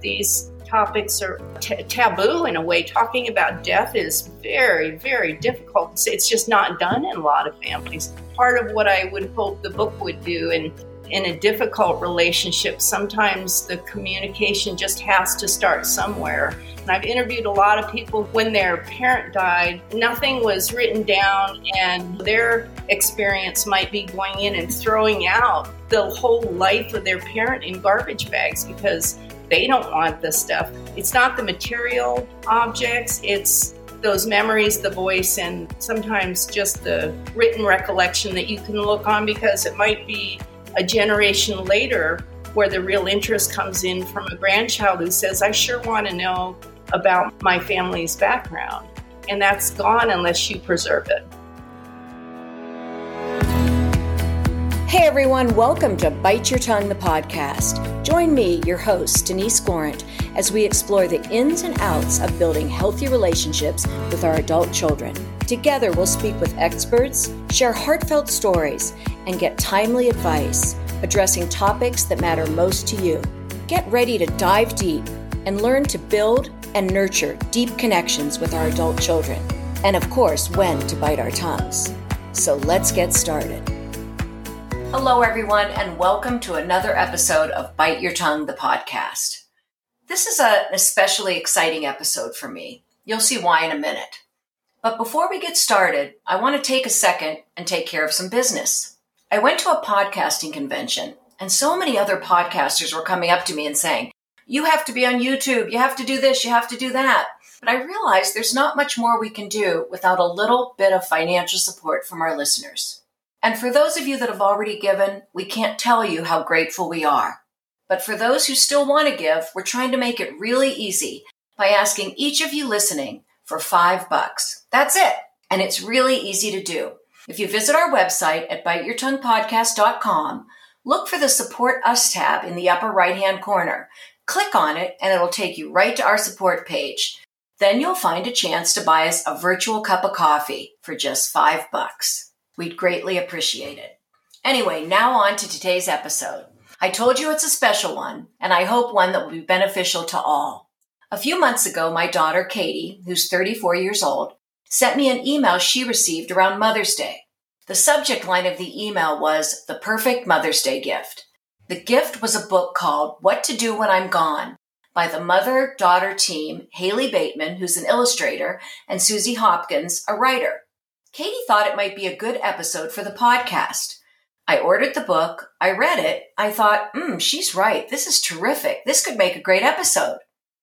these topics are t- taboo in a way. Talking about death is very, very difficult. It's just not done in a lot of families. Part of what I would hope the book would do, and in a difficult relationship, sometimes the communication just has to start somewhere. And I've interviewed a lot of people when their parent died, nothing was written down, and their experience might be going in and throwing out the whole life of their parent in garbage bags because they don't want the stuff. It's not the material objects, it's those memories, the voice, and sometimes just the written recollection that you can look on because it might be a generation later where the real interest comes in from a grandchild who says, I sure want to know about my family's background. And that's gone unless you preserve it. Hey everyone, welcome to Bite Your Tongue, the podcast. Join me, your host, Denise Gorant, as we explore the ins and outs of building healthy relationships with our adult children. Together, we'll speak with experts, share heartfelt stories, and get timely advice addressing topics that matter most to you. Get ready to dive deep and learn to build and nurture deep connections with our adult children. And of course, when to bite our tongues. So let's get started. Hello, everyone, and welcome to another episode of Bite Your Tongue, the podcast. This is an especially exciting episode for me. You'll see why in a minute. But before we get started, I want to take a second and take care of some business. I went to a podcasting convention, and so many other podcasters were coming up to me and saying, You have to be on YouTube, you have to do this, you have to do that. But I realized there's not much more we can do without a little bit of financial support from our listeners. And for those of you that have already given, we can't tell you how grateful we are. But for those who still want to give, we're trying to make it really easy by asking each of you listening for five bucks. That's it. And it's really easy to do. If you visit our website at biteyourtonguepodcast.com, look for the Support Us tab in the upper right hand corner. Click on it and it'll take you right to our support page. Then you'll find a chance to buy us a virtual cup of coffee for just five bucks. We'd greatly appreciate it. Anyway, now on to today's episode. I told you it's a special one, and I hope one that will be beneficial to all. A few months ago, my daughter, Catie, who's 34 years old, sent me an email she received around Mother's Day. The subject line of the email was The Perfect Mother's Day Gift. The gift was a book called What to Do When I'm Gone by the mother daughter team, Hallie Bateman, who's an illustrator, and Suzy Hopkins, a writer. Catie thought it might be a good episode for the podcast. I ordered the book, I read it, I thought, hmm, she's right. This is terrific. This could make a great episode.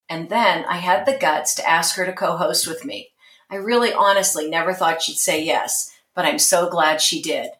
And then I had the guts to ask her to co host with me. I really honestly never thought she'd say yes, but I'm so glad she did.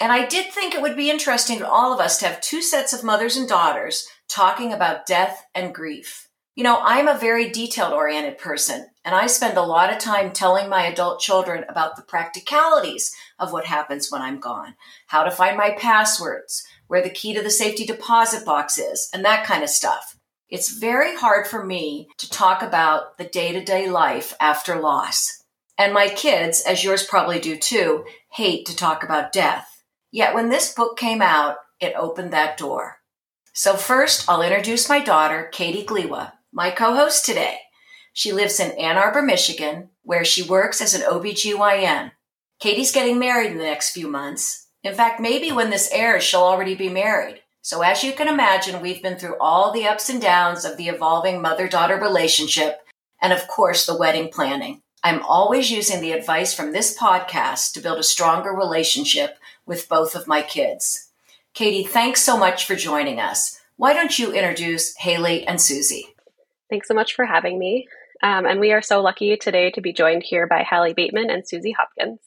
And I did think it would be interesting to all of us to have two sets of mothers and daughters talking about death and grief. You know, I'm a very detailed oriented person, and I spend a lot of time telling my adult children about the practicalities of what happens when I'm gone, how to find my passwords, where the key to the safety deposit box is, and that kind of stuff. It's very hard for me to talk about the day to day life after loss. And my kids, as yours probably do too, hate to talk about death. Yet when this book came out, it opened that door. So first, I'll introduce my daughter, Catie Gliwa my co host today. She lives in Ann Arbor, Michigan, where she works as an OBGYN. Catie's getting married in the next few months. In fact, maybe when this airs, she'll already be married. So, as you can imagine, we've been through all the ups and downs of the evolving mother daughter relationship and, of course, the wedding planning. I'm always using the advice from this podcast to build a stronger relationship with both of my kids. Catie, thanks so much for joining us. Why don't you introduce Hallie and Suzy? Thanks so much for having me. Um, and we are so lucky today to be joined here by Hallie Bateman and Suzy Hopkins.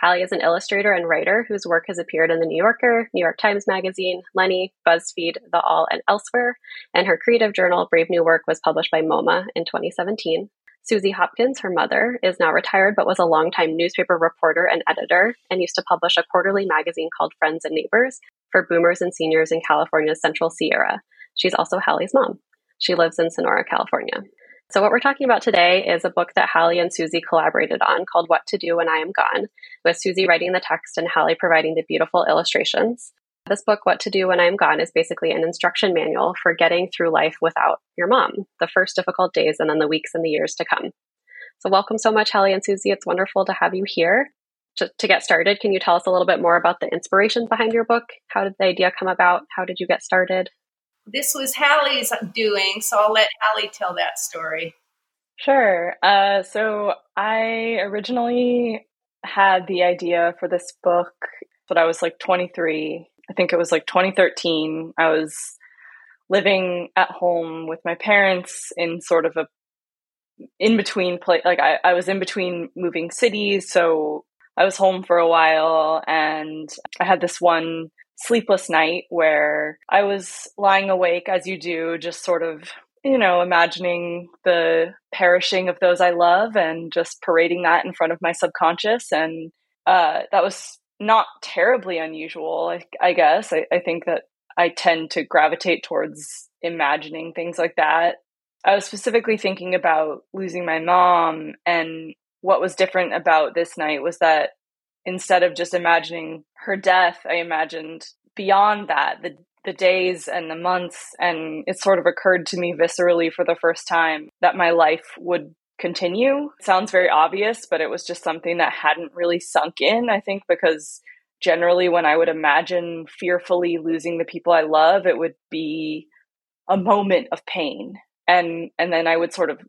Hallie is an illustrator and writer whose work has appeared in the New Yorker, New York Times Magazine, Lenny, BuzzFeed, The Awl, and elsewhere. And her creative journal, Brave New Work, was published by MoMA in 2017. Suzy Hopkins, her mother, is now retired but was a longtime newspaper reporter and editor and used to publish a quarterly magazine called Friends and Neighbors for boomers and seniors in California's Central Sierra. She's also Hallie's mom. She lives in Sonora, California. So, what we're talking about today is a book that Hallie and Suzy collaborated on called What to Do When I Am Gone, with Suzy writing the text and Hallie providing the beautiful illustrations. This book, What to Do When I'm Gone, is basically an instruction manual for getting through life without your mom, the first difficult days and then the weeks and the years to come. So, welcome so much, Hallie and Suzy. It's wonderful to have you here. To, to get started, can you tell us a little bit more about the inspiration behind your book? How did the idea come about? How did you get started? This was Hallie's doing, so I'll let Hallie tell that story. Sure. Uh, so I originally had the idea for this book when I was like 23. I think it was like 2013. I was living at home with my parents in sort of a in between place like I, I was in between moving cities so i was home for a while and i had this one sleepless night where i was lying awake as you do just sort of you know, imagining the perishing of those I love and just parading that in front of my subconscious. And uh, that was not terribly unusual, I, I guess. I, I think that I tend to gravitate towards imagining things like that. I was specifically thinking about losing my mom, and what was different about this night was that instead of just imagining her death, I imagined beyond that the the days and the months and it sort of occurred to me viscerally for the first time that my life would continue. Sounds very obvious, but it was just something that hadn't really sunk in, I think because generally when I would imagine fearfully losing the people I love, it would be a moment of pain. And and then I would sort of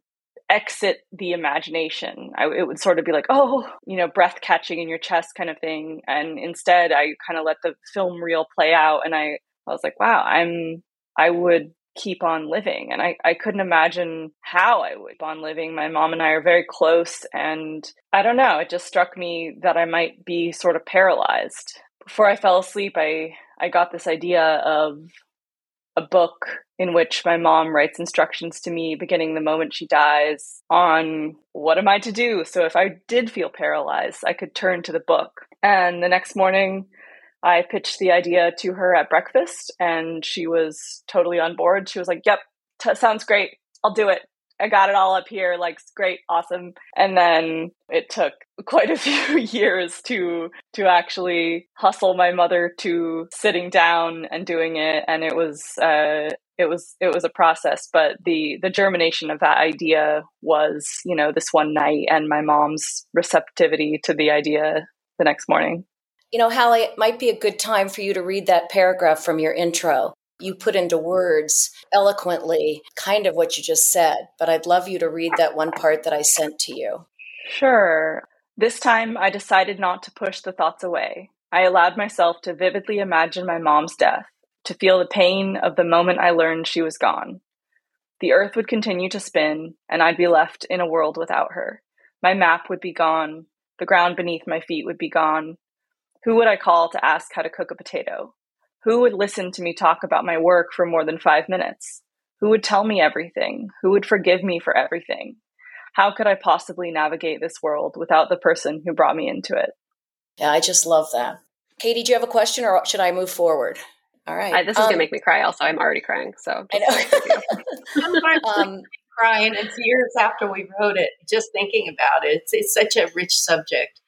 exit the imagination. I, it would sort of be like, oh, you know, breath catching in your chest kind of thing. And instead, I kind of let the film reel play out and I I was like, wow, I'm, I would keep on living. And I, I couldn't imagine how I would keep on living. My mom and I are very close. And I don't know, it just struck me that I might be sort of paralyzed. Before I fell asleep, I, I got this idea of a book in which my mom writes instructions to me beginning the moment she dies on what am I to do. So if I did feel paralyzed, I could turn to the book. And the next morning, I pitched the idea to her at breakfast and she was totally on board. She was like, Yep, t- sounds great. I'll do it. I got it all up here. Like, great, awesome. And then it took quite a few years to to actually hustle my mother to sitting down and doing it. And it was uh, it was it was a process. But the the germination of that idea was, you know, this one night and my mom's receptivity to the idea the next morning. You know, Hallie, it might be a good time for you to read that paragraph from your intro. You put into words eloquently kind of what you just said, but I'd love you to read that one part that I sent to you. Sure. This time I decided not to push the thoughts away. I allowed myself to vividly imagine my mom's death, to feel the pain of the moment I learned she was gone. The earth would continue to spin, and I'd be left in a world without her. My map would be gone, the ground beneath my feet would be gone, who would I call to ask how to cook a potato? Who would listen to me talk about my work for more than five minutes? Who would tell me everything? Who would forgive me for everything? How could I possibly navigate this world without the person who brought me into it? Yeah, I just love that. Catie, do you have a question or should I move forward? All right. I, this is um, going to make me cry also. I'm already crying. So I know. um, crying. It's years after we wrote it, just thinking about it. It's, it's such a rich subject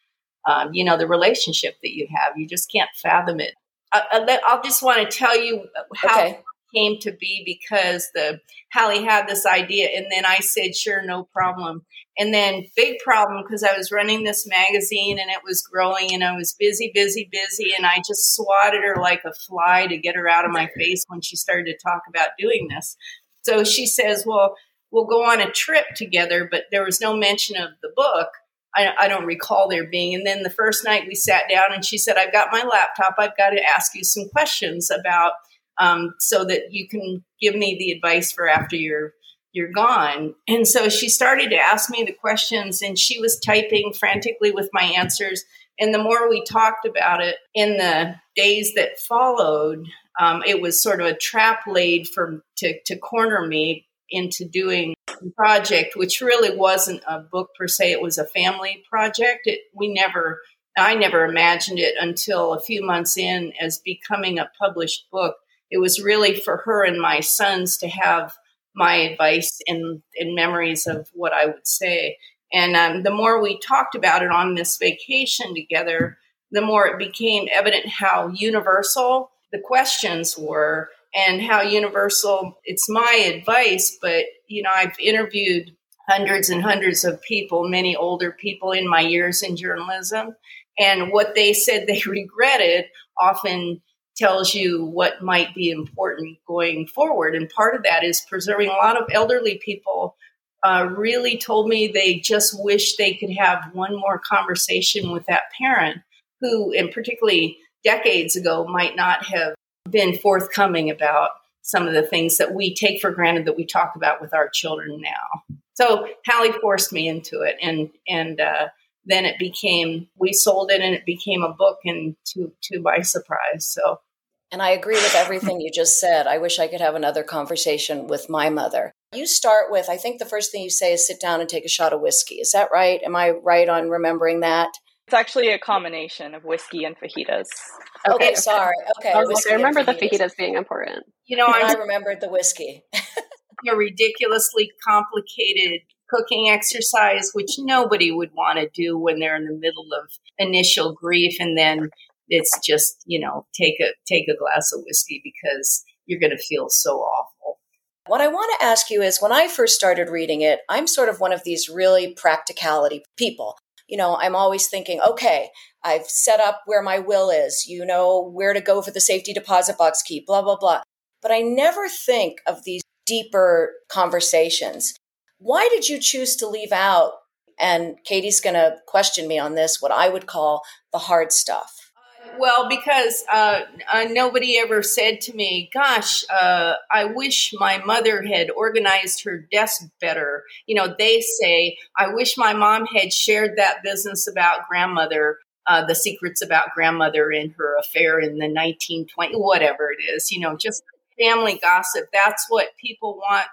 um, you know, the relationship that you have. You just can't fathom it. Uh, uh, I, will just want to tell you uh, how okay. it came to be because the Hallie had this idea, and then I said, "Sure, no problem." And then big problem because I was running this magazine and it was growing, and I was busy, busy, busy, and I just swatted her like a fly to get her out of my face when she started to talk about doing this. So she says, "Well." We'll go on a trip together, but there was no mention of the book. I, I, don't recall there being. And then the first night we sat down and she said, I've got my laptop. I've got to ask you some questions about um, so that you can give me the advice for after you're you're gone. And so she started to ask me the questions and she was typing frantically with my answers. And the more we talked about it in the days that followed, um, it was sort of a trap laid for to, to corner me into doing project, which really wasn't a book per se, it was a family project. It, we never, I never imagined it until a few months in as becoming a published book. It was really for her and my sons to have my advice and, and memories of what I would say. And um, the more we talked about it on this vacation together, the more it became evident how universal the questions were and how universal it's my advice but you know i've interviewed hundreds and hundreds of people many older people in my years in journalism and what they said they regretted often tells you what might be important going forward. And part of that is preserving. A lot of elderly people uh, really told me they just wish they could have one more conversation with that parent who, and particularly decades ago, might not have been forthcoming about some of the things that we take for granted that we talk about with our children now. So Hallie forced me into it, and and uh, then it became we sold it, and it became a book, and to to my surprise, so and I agree with everything you just said. I wish I could have another conversation with my mother. You start with, I think the first thing you say is sit down and take a shot of whiskey. Is that right? Am I right on remembering that? It's actually a combination of whiskey and fajitas. Okay, okay sorry. Okay. I, I remember the fajitas being important. You know, I remembered the whiskey. a ridiculously complicated cooking exercise, which nobody would want to do when they're in the middle of initial grief and then it's just you know take a take a glass of whiskey because you're going to feel so awful what i want to ask you is when i first started reading it i'm sort of one of these really practicality people you know i'm always thinking okay i've set up where my will is you know where to go for the safety deposit box key blah blah blah. But i never think of these deeper conversations. Why did you choose to leave out and katie's going to question me on this what i would call the hard stuff well, because uh, uh, nobody ever said to me, "Gosh, uh, I wish my mother had organized her desk better." You know, they say, "I wish my mom had shared that business about grandmother." Uh, the secrets about grandmother and her affair in the 1920s, whatever it is, you know, just family gossip. That's what people want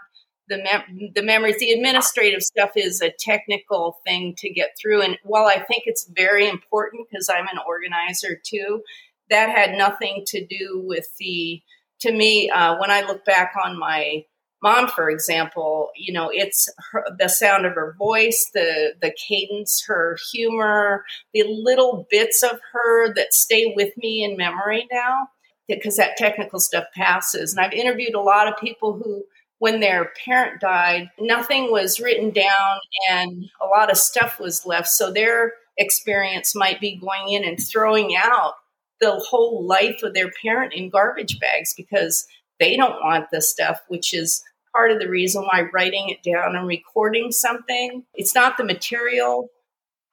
the mem- the memories. The administrative stuff is a technical thing to get through, and while I think it's very important because I'm an organizer too, that had nothing to do with the. To me, uh, when I look back on my mom, for example, you know, it's her, the sound of her voice, the the cadence, her humor, the little bits of her that stay with me in memory now, because that technical stuff passes. And I've interviewed a lot of people who when their parent died, nothing was written down and a lot of stuff was left. So their experience might be going in and throwing out the whole life of their parent in garbage bags because they don't want the stuff, which is part of the reason why writing it down and recording something, it's not the material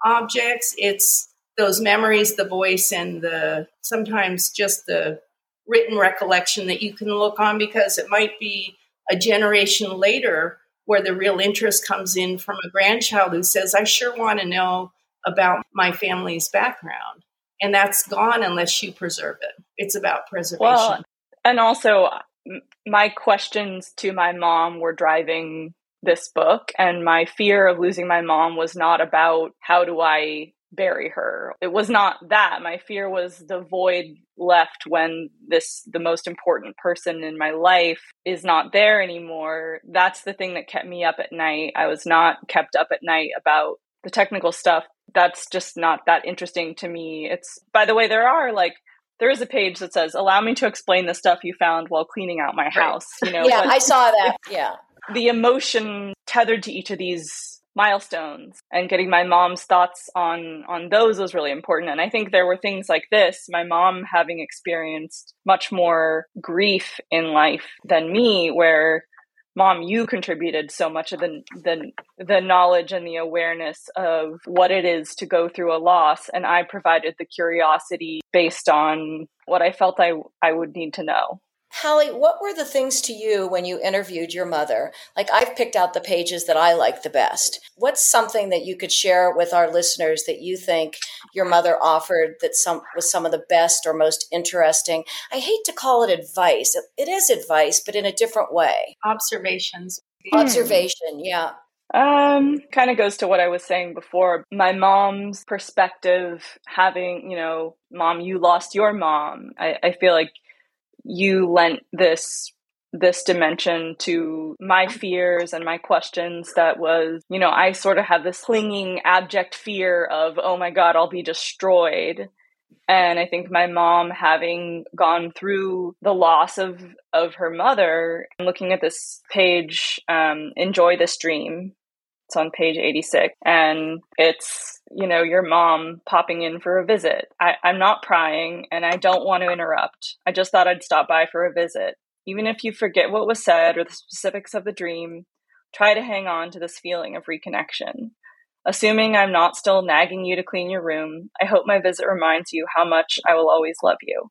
objects, it's those memories, the voice, and the sometimes just the written recollection that you can look on because it might be a generation later where the real interest comes in from a grandchild who says, I sure want to know about my family's background. And that's gone unless you preserve it. It's about preservation. Well, and also, my questions to my mom were driving this book, and my fear of losing my mom was not about how do I bury her. It was not that. My fear was the void left when this the most important person in my life is not there anymore. That's the thing that kept me up at night. I was not kept up at night about the technical stuff. That's just not that interesting to me. It's by the way there are like there is a page that says allow me to explain the stuff you found while cleaning out my house, you know. yeah, I saw that. Yeah. The emotion tethered to each of these milestones and getting my mom's thoughts on on those was really important. And i think there were things like this my mom having experienced much more grief in life than me where mom you contributed so much of the the the knowledge and the awareness of what it is to go through a loss and i provided the curiosity based on what i felt i i would need to know Hallie, what were the things to you when you interviewed your mother? Like, I've picked out the pages that I like the best. What's something that you could share with our listeners that you think your mother offered that some was some of the best or most interesting? I hate to call it advice. It is advice, but in a different way. Observations. Observation, yeah. Um, kind of goes to what I was saying before. My mom's perspective, having, you know, mom, you lost your mom. I, I feel like you lent this this dimension to my fears and my questions that was, you know, I sort of had this clinging abject fear of, oh my God, I'll be destroyed. And I think my mom, having gone through the loss of, of her mother, looking at this page, um, Enjoy This Dream, it's on page 86. And it's, you know, your mom popping in for a visit. I, I'm not prying and I don't want to interrupt. I just thought I'd stop by for a visit. Even if you forget what was said or the specifics of the dream, try to hang on to this feeling of reconnection. Assuming I'm not still nagging you to clean your room, I hope my visit reminds you how much I will always love you.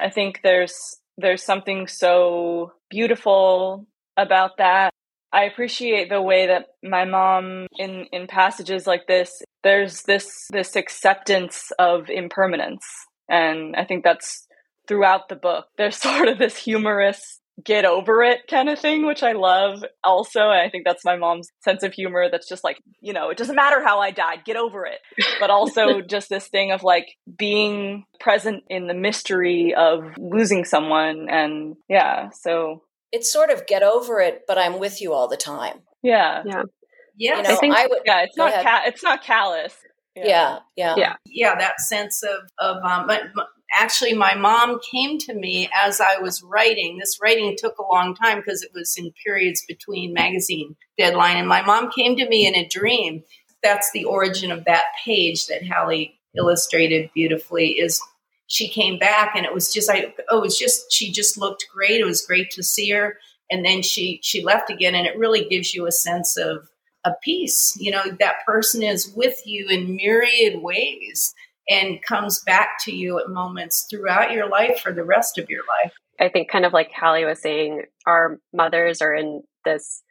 I think there's there's something so beautiful about that I appreciate the way that my mom in in passages like this there's this this acceptance of impermanence and I think that's throughout the book. There's sort of this humorous get over it kind of thing which I love also and I think that's my mom's sense of humor that's just like, you know, it doesn't matter how I died, get over it. But also just this thing of like being present in the mystery of losing someone and yeah, so it's sort of get over it, but I'm with you all the time. Yeah. Yeah. Yeah. You know, I, think, I would, yeah, it's not ca- it's not callous. Yeah. yeah. Yeah. Yeah. Yeah. That sense of, of, um, but, actually my mom came to me as I was writing. This writing took a long time because it was in periods between magazine deadline. And my mom came to me in a dream. That's the origin of that page that Hallie illustrated beautifully is she came back and it was just I oh it was just she just looked great. It was great to see her. And then she she left again and it really gives you a sense of a peace. You know, that person is with you in myriad ways and comes back to you at moments throughout your life for the rest of your life. I think kind of like Hallie was saying, our mothers are in this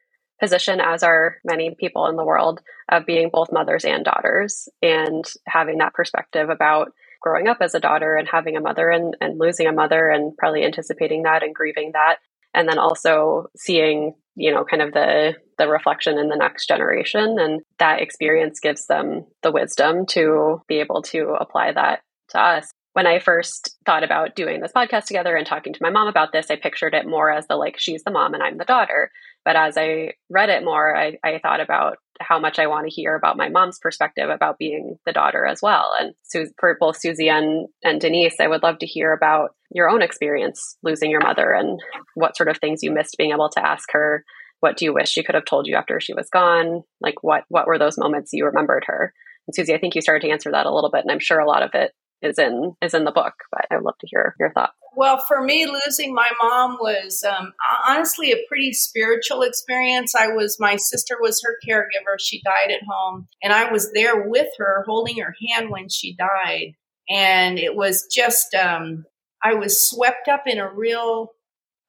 position as are many people in the world of being both mothers and daughters and having that perspective about growing up as a daughter and having a mother and, and losing a mother and probably anticipating that and grieving that. And then also seeing you know kind of the the reflection in the next generation. And that experience gives them the wisdom to be able to apply that to us. When I first thought about doing this podcast together and talking to my mom about this, I pictured it more as the like, she's the mom and I'm the daughter. But as I read it more, I, I thought about how much I want to hear about my mom's perspective about being the daughter as well. And for both Suzy and, and Denise, I would love to hear about your own experience losing your mother and what sort of things you missed being able to ask her. What do you wish she could have told you after she was gone? Like what what were those moments you remembered her? And Suzy, I think you started to answer that a little bit, and I'm sure a lot of it is in is in the book. But I'd love to hear your thoughts. Well, for me, losing my mom was um, honestly a pretty spiritual experience. I was my sister was her caregiver. She died at home, and I was there with her, holding her hand when she died. And it was just um, I was swept up in a real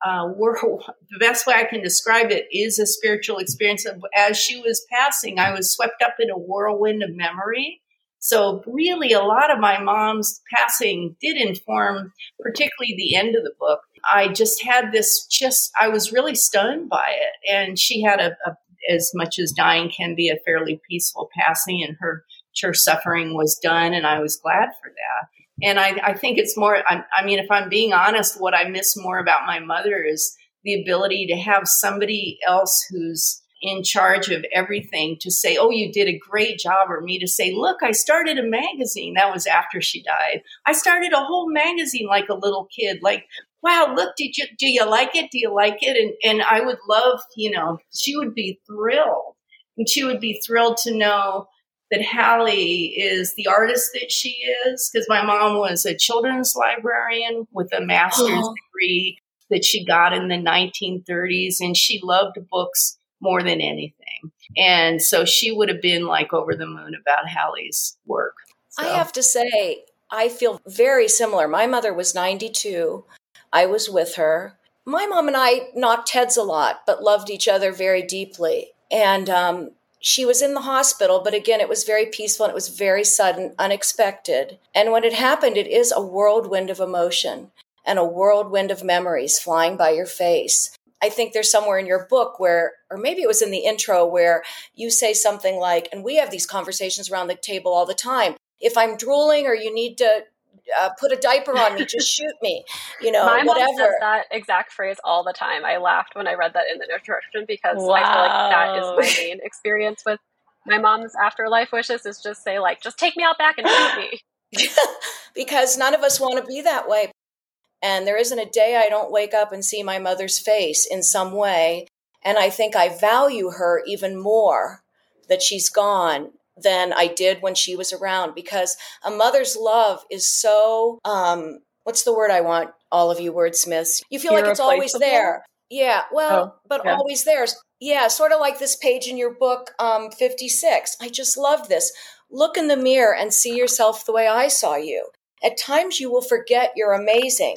uh, world. The best way I can describe it is a spiritual experience. As she was passing, I was swept up in a whirlwind of memory so, really, a lot of my mom's passing did inform, particularly the end of the book. I just had this, just, I was really stunned by it. And she had a, a as much as dying can be, a fairly peaceful passing, and her, her suffering was done. And I was glad for that. And I, I think it's more, I, I mean, if I'm being honest, what I miss more about my mother is the ability to have somebody else who's in charge of everything to say, Oh, you did a great job, or me to say, Look, I started a magazine. That was after she died. I started a whole magazine like a little kid. Like, wow, look, did you, do you like it? Do you like it? And, and I would love, you know, she would be thrilled. And she would be thrilled to know that Hallie is the artist that she is, because my mom was a children's librarian with a master's oh. degree that she got in the 1930s, and she loved books more than anything. And so she would have been like over the moon about Hallie's work. So. I have to say, I feel very similar. My mother was 92. I was with her. My mom and I knocked heads a lot, but loved each other very deeply. And um, she was in the hospital, but again, it was very peaceful and it was very sudden, unexpected. And when it happened, it is a whirlwind of emotion and a whirlwind of memories flying by your face. I think there's somewhere in your book where, or maybe it was in the intro, where you say something like, and we have these conversations around the table all the time. If I'm drooling or you need to uh, put a diaper on me, just shoot me. You know, My whatever. Mom says that exact phrase all the time. I laughed when I read that in the introduction because wow. I feel like that is my main experience with my mom's afterlife wishes is just say like, just take me out back and shoot me. because none of us want to be that way. And there isn't a day I don't wake up and see my mother's face in some way. And I think I value her even more that she's gone than I did when she was around because a mother's love is so, um, what's the word I want, all of you wordsmiths? You feel like it's always there. Yeah, well, oh, but yeah. always there. Yeah, sort of like this page in your book, um, 56. I just love this. Look in the mirror and see yourself the way I saw you. At times you will forget you're amazing.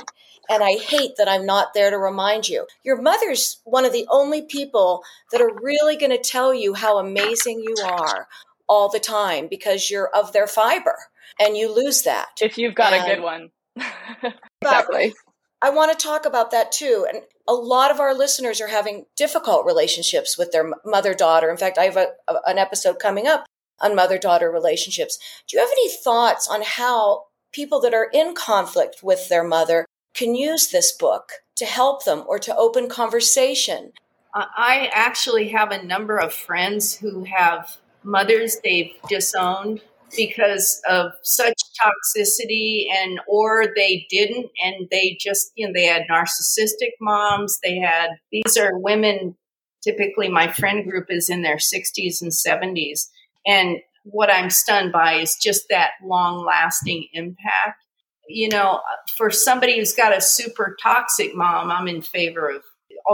And I hate that I'm not there to remind you. Your mother's one of the only people that are really going to tell you how amazing you are all the time because you're of their fiber and you lose that. If you've got and, a good one. exactly. I want to talk about that too. And a lot of our listeners are having difficult relationships with their mother daughter. In fact, I have a, a, an episode coming up on mother daughter relationships. Do you have any thoughts on how people that are in conflict with their mother can use this book to help them or to open conversation? I actually have a number of friends who have mothers they've disowned because of such toxicity and or they didn't and they just you know they had narcissistic moms they had these are women typically my friend group is in their 60s and 70s and what i'm stunned by is just that long lasting impact. You know for somebody who's got a super toxic mom i'm in favor of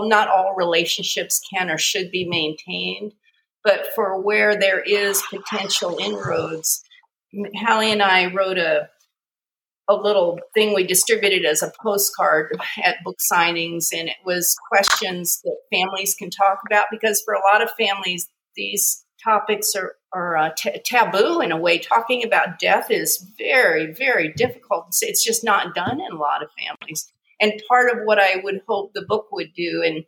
not all relationships can or should be maintained but for where there is potential inroads Hallie and I wrote a a little thing we distributed as a postcard at book signings, and it was questions that families can talk about because for a lot of families, these topics are, are uh, t- taboo in a way. Talking about death is very, very difficult. It's just not done in a lot of families. And part of what I would hope the book would do, and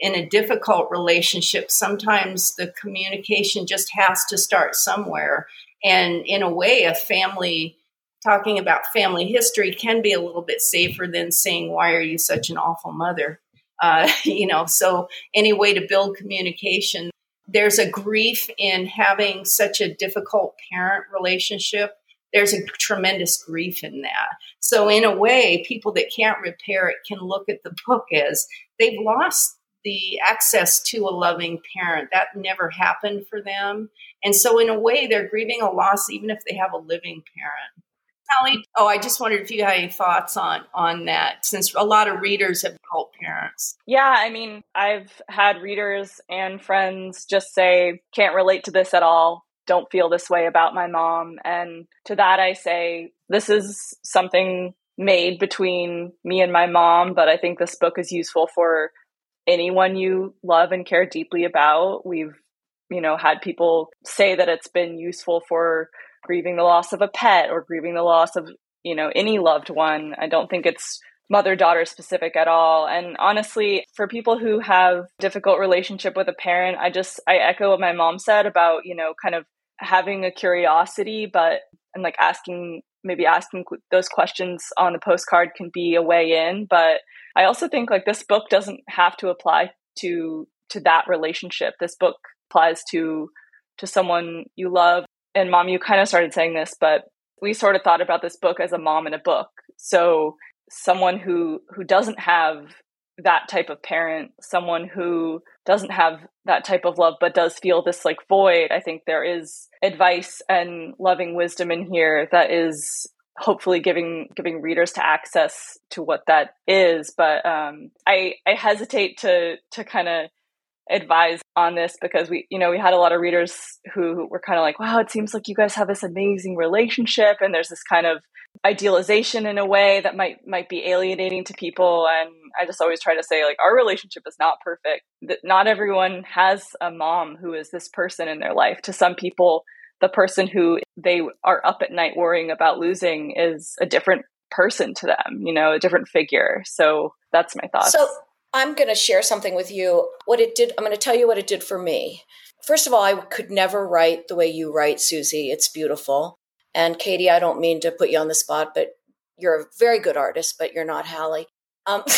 in a difficult relationship, sometimes the communication just has to start somewhere. And in a way, a family talking about family history can be a little bit safer than saying, Why are you such an awful mother? Uh, you know, so any way to build communication. There's a grief in having such a difficult parent relationship. There's a tremendous grief in that. So, in a way, people that can't repair it can look at the book as they've lost the access to a loving parent. That never happened for them. And so, in a way, they're grieving a loss even if they have a living parent. Hallie, oh, I just wondered if you had any thoughts on on that, since a lot of readers have cult parents. Yeah, I mean, I've had readers and friends just say, "Can't relate to this at all. Don't feel this way about my mom." And to that, I say, "This is something made between me and my mom, but I think this book is useful for anyone you love and care deeply about. We've, you know, had people say that it's been useful for grieving the loss of a pet or grieving the loss of, you know, any loved one. I don't think it's mother daughter specific at all. And honestly, for people who have difficult relationship with a parent, I just I echo what my mom said about, you know, kind of having a curiosity but and like asking maybe asking those questions on the postcard can be a way in, but I also think like this book doesn't have to apply to to that relationship. This book applies to to someone you love. And mom, you kind of started saying this, but we sort of thought about this book as a mom in a book. So someone who who doesn't have that type of parent, someone who doesn't have that type of love but does feel this like void, I think there is advice and loving wisdom in here that is hopefully giving giving readers to access to what that is but um, i i hesitate to to kind of advise on this because we you know we had a lot of readers who were kind of like wow it seems like you guys have this amazing relationship and there's this kind of idealization in a way that might might be alienating to people and i just always try to say like our relationship is not perfect that not everyone has a mom who is this person in their life to some people the person who they are up at night worrying about losing is a different person to them, you know, a different figure. So that's my thoughts. So I'm going to share something with you. What it did, I'm going to tell you what it did for me. First of all, I could never write the way you write, Suzy. It's beautiful. And Catie, I don't mean to put you on the spot, but you're a very good artist, but you're not Hallie. Um,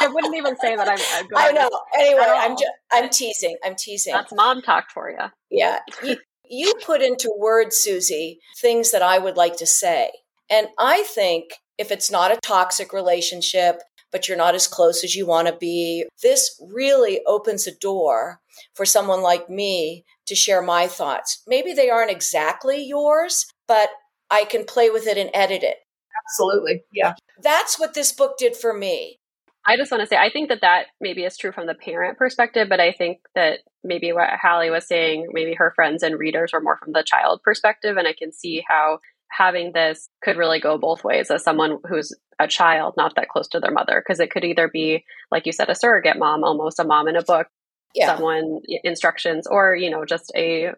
I wouldn't even say that I'm. I'm I know. Anyway, I'm just, I'm teasing. I'm teasing. That's mom talk for you. Yeah, you, you put into words, Suzy, things that I would like to say. And I think if it's not a toxic relationship, but you're not as close as you want to be, this really opens a door for someone like me to share my thoughts. Maybe they aren't exactly yours, but I can play with it and edit it. Absolutely. Yeah. That's what this book did for me. I just want to say, I think that that maybe is true from the parent perspective, but I think that maybe what Hallie was saying, maybe her friends and readers were more from the child perspective. And I can see how having this could really go both ways as someone who's a child, not that close to their mother, because it could either be, like you said, a surrogate mom, almost a mom in a book, yeah. someone instructions, or, you know, just a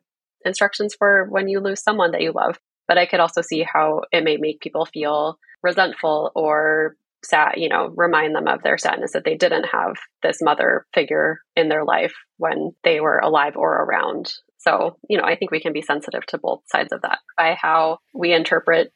instructions for when you lose someone that you love. But I could also see how it may make people feel resentful or sad, you know, remind them of their sadness that they didn't have this mother figure in their life when they were alive or around. So, you know, I think we can be sensitive to both sides of that by how we interpret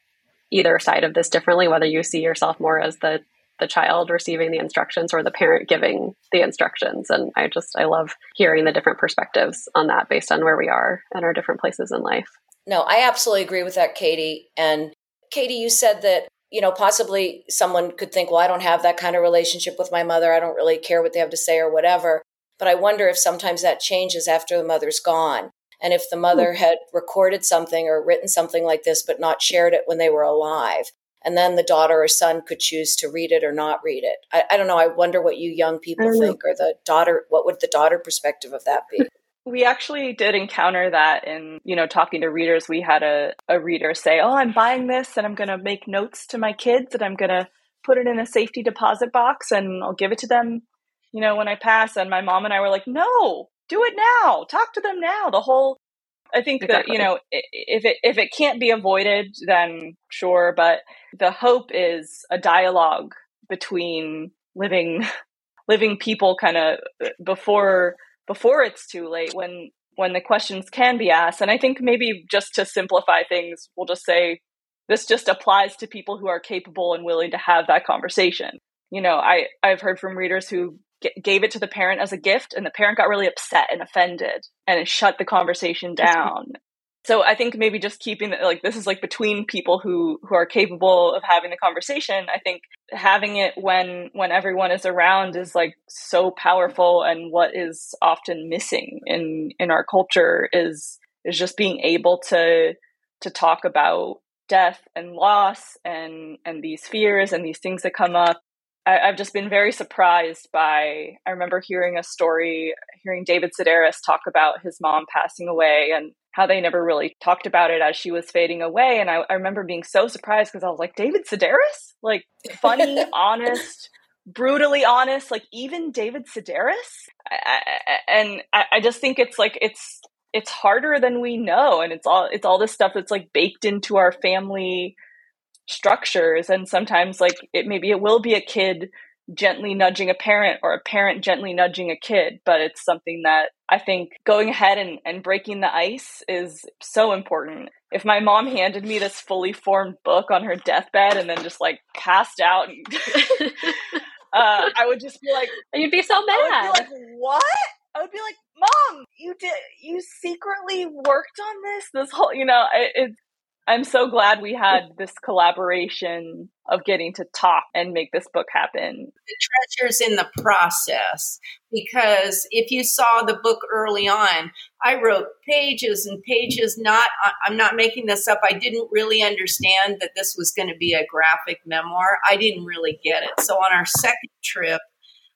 either side of this differently, whether you see yourself more as the the child receiving the instructions or the parent giving the instructions. And I just I love hearing the different perspectives on that based on where we are and our different places in life. No, I absolutely agree with that, Catie. And Catie, you said that you know, possibly someone could think, well, I don't have that kind of relationship with my mother. I don't really care what they have to say or whatever. But I wonder if sometimes that changes after the mother's gone. And if the mother hmm. had recorded something or written something like this, but not shared it when they were alive, and then the daughter or son could choose to read it or not read it. I, I don't know. I wonder what you young people think, or the daughter, what would the daughter perspective of that be? We actually did encounter that in, you know, talking to readers. We had a, a reader say, Oh, I'm buying this and I'm going to make notes to my kids and I'm going to put it in a safety deposit box and I'll give it to them, you know, when I pass. And my mom and I were like, No, do it now. Talk to them now. The whole, I think exactly. that, you know, if it, if it can't be avoided, then sure. But the hope is a dialogue between living, living people kind of uh, before before it's too late when when the questions can be asked and i think maybe just to simplify things we'll just say this just applies to people who are capable and willing to have that conversation you know i i've heard from readers who g- gave it to the parent as a gift and the parent got really upset and offended and it shut the conversation down. So i think maybe just keeping it like this is like between people who who are capable of having the conversation i think having it when when everyone is around is like so powerful and what is often missing in in our culture is is just being able to to talk about death and loss and and these fears and these things that come up I, have just been very surprised by. I remember hearing a story, hearing David Sedaris talk about his mom passing away and how they never really talked about it as she was fading away. And I, I remember being so surprised because I was like, David Sedaris? Like, funny, honest, brutally honest, like, even David Sedaris? I, I, and I just think it's like, it's, it's harder than we know and it's all it's all this stuff that's like baked into our family structures and sometimes like it maybe it will be a kid gently nudging a parent or a parent gently nudging a kid but it's something that i think going ahead and, and breaking the ice is so important. If my mom handed me this fully formed book on her deathbed and then just like passed out and, uh, i would just be like you'd be so mad be like what? I would be like mom you did you secretly worked on this this whole you know it, it I'm so glad we had this collaboration of getting to talk and make this book happen. The treasures in the process, because if you saw the book early on, I wrote pages and pages. Not, I'm not making this up. I didn't really understand that this was going to be a graphic memoir. I didn't really get it. So on our second trip,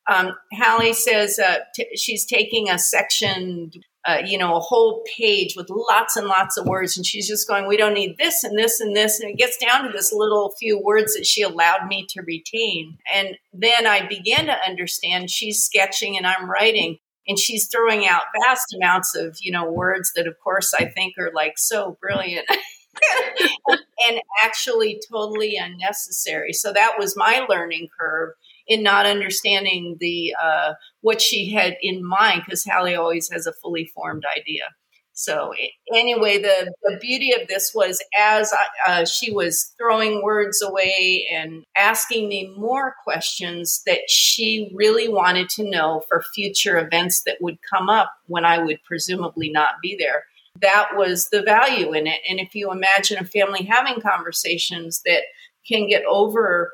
um, Hallie says uh, t- she's taking a section uh, you know, a whole page with lots and lots of words. And she's just going, we don't need this and this and this. And it gets down to this little few words that she allowed me to retain. And then I began to understand she's sketching and I'm writing. And she's throwing out vast amounts of, you know, words that, of course, I think are like so brilliant. and actually totally unnecessary. So that was my learning curve in not understanding the uh, what she had in mind because Hallie always has a fully formed idea. So anyway, the, the beauty of this was as I, uh, she was throwing words away and asking me more questions that she really wanted to know for future events that would come up when I would presumably not be there. that was the value in it. And if you imagine a family having conversations that can get over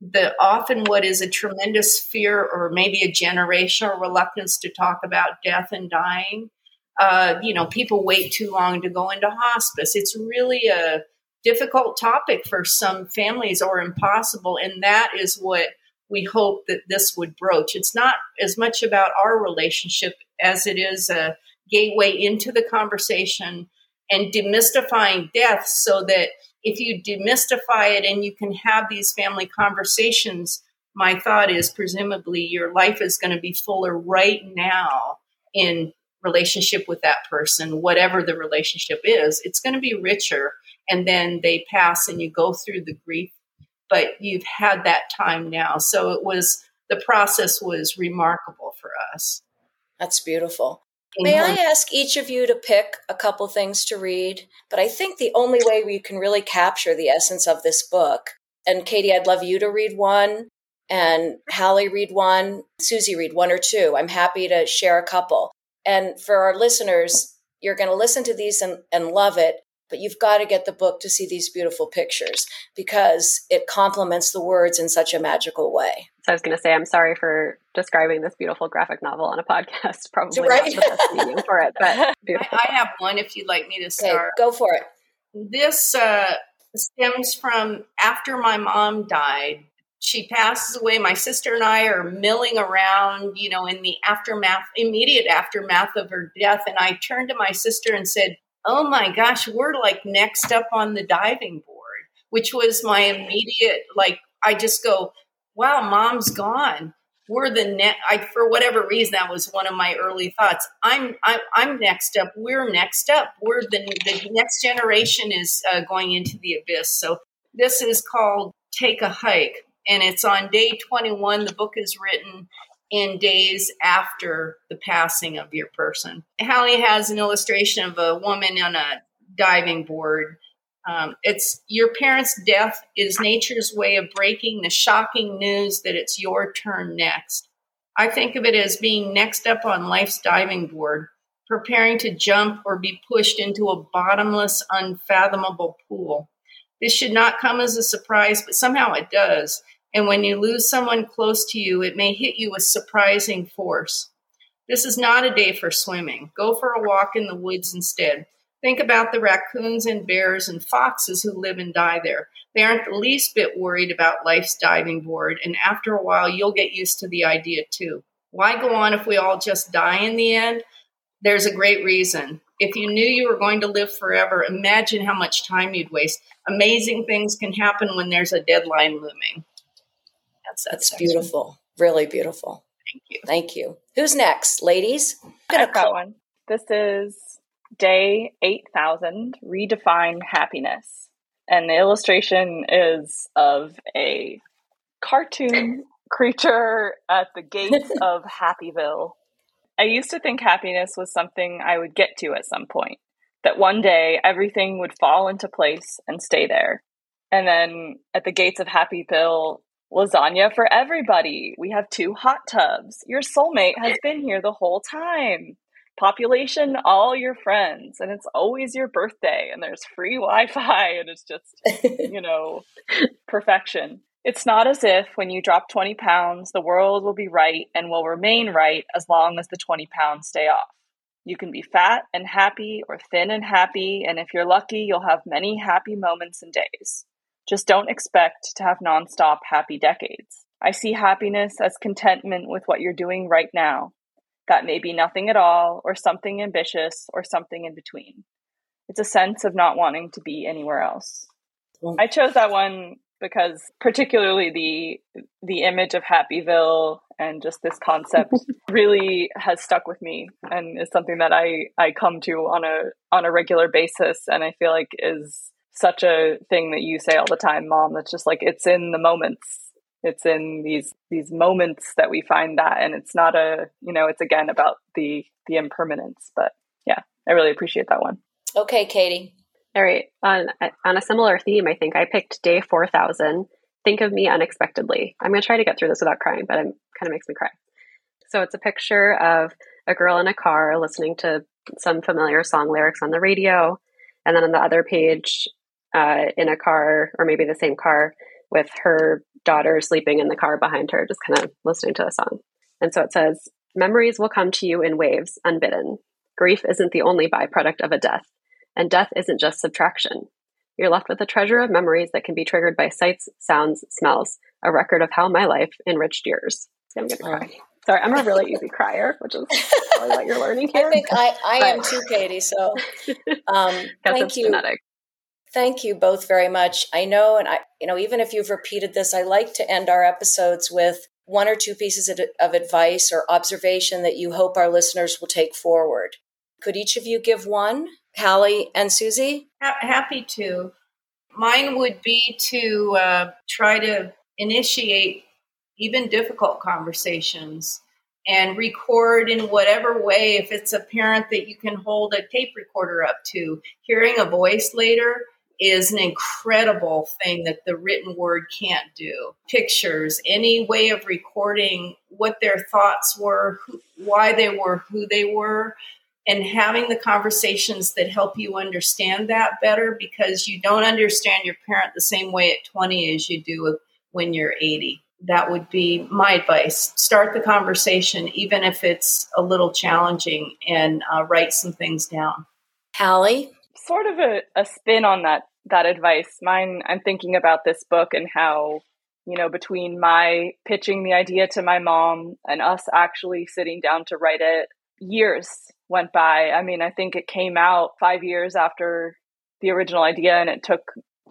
the often what is a tremendous fear or maybe a generational reluctance to talk about death and dying. Uh, you know, people wait too long to go into hospice. It's really a difficult topic for some families or impossible. And that is what we hope that this would broach. It's not as much about our relationship as it is a gateway into the conversation and demystifying death so that if you demystify it and you can have these family conversations, my thought is presumably your life is going to be fuller right now in relationship with that person, whatever the relationship is. It's going to be richer. And then they pass and you go through the grief, but you've had that time now. So it was, the process was remarkable for us. That's beautiful. May I ask each of you to pick a couple things to read? But I think the only way we can really capture the essence of this book, and Catie, I'd love you to read one, and Hallie read one, Suzy read one or two. I'm happy to share a couple. And for our listeners, you're going to listen to these and, and love it but you've got to get the book to see these beautiful pictures because it complements the words in such a magical way. So I was going to say, I'm sorry for describing this beautiful graphic novel on a podcast. Probably right? not the best medium for it, but beautiful. I, I, have one if you'd like me to start. Okay, go for it. This uh, stems from after my mom died. She passes away. My sister and I are milling around, you know, in the aftermath, immediate aftermath of her death. And I turned to my sister and said, oh my gosh, we're like next up on the diving board, which was my immediate, like, I just go, wow, mom's gone. We're the next, I, for whatever reason, that was one of my early thoughts. I'm, I'm, I'm next up. We're next up. We're the, the next generation is uh, going into the abyss. So this is called Take a Hike. And it's on day 21. The book is written in days after the passing of your person. Hallie has an illustration of a woman on a diving board. Um, it's your parents' death is nature's way of breaking the shocking news that it's your turn next. I think of it as being next up on life's diving board, preparing to jump or be pushed into a bottomless, unfathomable pool. This should not come as a surprise, but somehow it does. And when you lose someone close to you, it may hit you with surprising force. This is not a day for swimming. Go for a walk in the woods instead. Think about the raccoons and bears and foxes who live and die there. They aren't the least bit worried about life's diving board, and after a while, you'll get used to the idea too. Why go on if we all just die in the end? There's a great reason. If you knew you were going to live forever, imagine how much time you'd waste. Amazing things can happen when there's a deadline looming. That's, that's, beautiful. Really beautiful. Thank you. Thank you. Who's next, ladies? I've got one. This is day 8000 Redefine Happiness. And the illustration is of a cartoon creature at the gates of Happyville. I used to think happiness was something I would get to at some point, that one day everything would fall into place and stay there. And then at the gates of Happyville, lasagna for everybody. We have two hot tubs. Your soulmate has been here the whole time. Population, all your friends. And it's always your birthday, and there's free Wi Fi, and it's just, you know, perfection. It's not as if when you drop 20 pounds, the world will be right and will remain right as long as the 20 pounds stay off. You can be fat and happy or thin and happy, and if you're lucky, you'll have many happy moments and days. Just don't expect to have nonstop happy decades. I see happiness as contentment with what you're doing right now. That may be nothing at all, or something ambitious, or something in between. It's a sense of not wanting to be anywhere else. I chose that one because particularly the the image of Happyville and just this concept really has stuck with me and is something that I I come to on a on a regular basis and I feel like is such a thing that you say all the time, mom. That's just like it's in the moments. It's in these these moments that we find that, and it's not a you know it's again about the the impermanence. But yeah, I really appreciate that one. Okay, Catie. All right, on on a similar theme, I think I picked day four thousand. Think of me unexpectedly. I'm going to try to get through this without crying, but it kind of makes me cry. So it's a picture of a girl in a car listening to some familiar song lyrics on the radio. And then on the other page, uh, in a car, or maybe the same car, with her daughter sleeping in the car behind her, just kind of listening to a song. And so it says, Memories will come to you in waves, unbidden. Grief isn't the only byproduct of a death, and death isn't just subtraction. You're left with a treasure of memories that can be triggered by sights, sounds, smells, a record of how my life enriched yours. I'm going to cry. Sorry, I'm a really easy crier, which is probably what you're learning here. I think I, I am too, Catie. So um, thank you. Genetic. Thank you both very much. I know, and I, you know, even if you've repeated this, I like to end our episodes with one or two pieces of advice or observation that you hope our listeners will take forward. Could each of you give one? Hallie and Suzy? Happy to. Mine would be to uh, try to initiate even difficult conversations and record in whatever way. If it's a parent that you can hold a tape recorder up to, hearing a voice later is an incredible thing that the written word can't do. Pictures, any way of recording what their thoughts were, who, why they were who they were, and having the conversations that help you understand that better because you don't understand your parent the same way at 20 as you do when you're 80. That would be my advice. Start the conversation, even if it's a little challenging, and uh, write some things down. Hallie? Sort of a, a spin on that that advice. Mine, I'm thinking about this book and how, you know, between my pitching the idea to my mom and us actually sitting down to write it, years went by. I mean, I think it came out five years after the original idea, and it took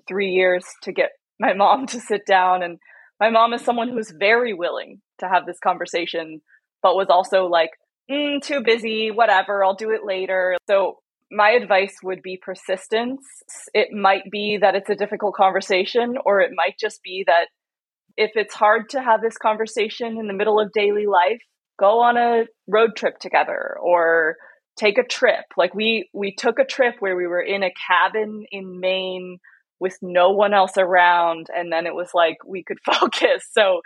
three years to get my mom to sit down. And my mom is someone who's very willing to have this conversation, but was also like, mm, too busy, whatever, I'll do it later. So my advice would be persistence. It might be that it's a difficult conversation, or it might just be that if it's hard to have this conversation in the middle of daily life, go on a road trip together or take a trip. Like we we took a trip where we were in a cabin in Maine with no one else around and then it was like we could focus. So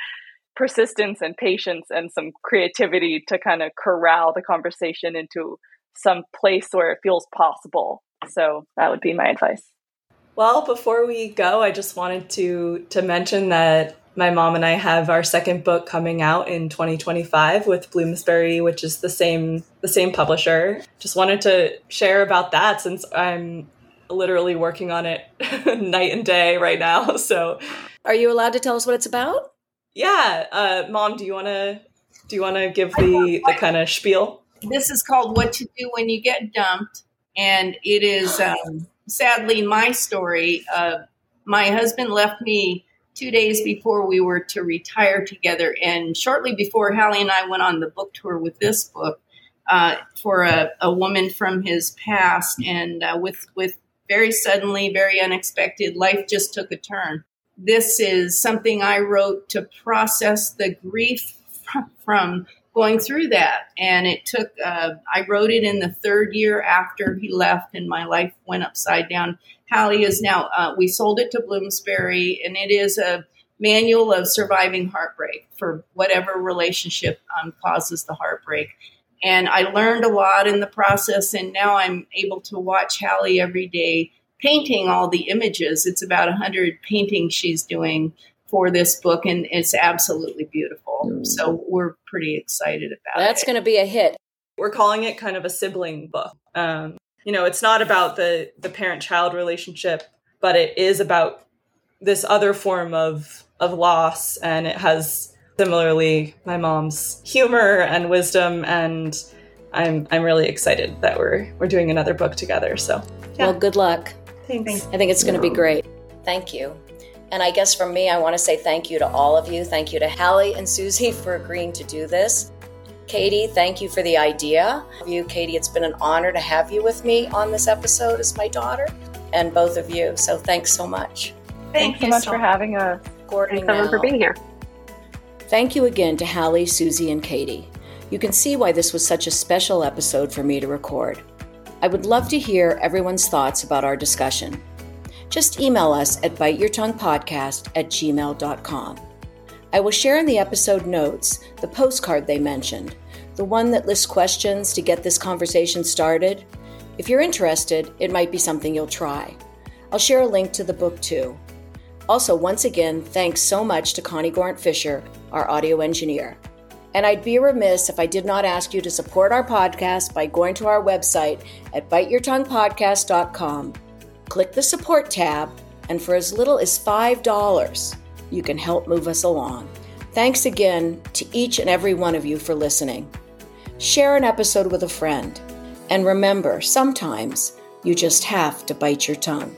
persistence and patience and some creativity to kind of corral the conversation into some place where it feels possible. So that would be my advice. Well, before we go, I just wanted to to mention that my mom and I have our second book coming out in 2025 with Bloomsbury, which is the same the same publisher. Just wanted to share about that since I'm literally working on it night and day right now. So, are you allowed to tell us what it's about? Yeah, uh, mom, do you want to do you want to give the the kind of spiel? This is called What to Do When You Get Dumped. And it is um, sadly my story. Uh, my husband left me two days before we were to retire together. And shortly before Hallie and I went on the book tour with this book uh, for a, a, woman from his past. And uh, with, with very suddenly, very unexpected, life just took a turn. This is something I wrote to process the grief from going through that. And it took, uh, I wrote it in the third year after he left, and my life went upside down. Hallie is now, uh, we sold it to Bloomsbury, and it is a manual of surviving heartbreak for whatever relationship um, causes the heartbreak. And I learned a lot in the process, and now I'm able to watch Hallie every day painting all the images. It's about 100 paintings she's doing for this book, and it's absolutely beautiful. Mm. So we're pretty excited about That's it. That's going to be a hit. We're calling it kind of a sibling book. Um, you know, it's not about the the parent child relationship, but it is about this other form of of loss, and it has similarly my mom's humor and wisdom and I'm I'm really excited that we're we're doing another book together. So yeah. well, good luck. Thanks. I think it's going to be great. Thank you. And I guess from me, I want to say thank you to all of you. Thank you to Hallie and Suzy for agreeing to do this. Catie, thank you for the idea. You, Catie, it's been an honor to have you with me on this episode as my daughter, and both of you. So thanks so much. Thank Thanks so much so for having us. Thanks everyone for being here. Thank you again to Hallie, Suzy, and Catie. You can see why this was such a special episode for me to record. I would love to hear everyone's thoughts about our discussion just email us at biteyourtonguepodcast at gmail.com. I will share in the episode notes the postcard they mentioned, the one that lists questions to get this conversation started. If you're interested, it might be something you'll try. I'll share a link to the book too. Also, once again, thanks so much to Connie Gorant Fisher, our audio engineer. And I'd be remiss if I did not ask you to support our podcast by going to our website at biteyourtonguepodcast.com. Click the support tab, and for as little as $5, you can help move us along. Thanks again to each and every one of you for listening. Share an episode with a friend. And remember, sometimes you just have to bite your tongue.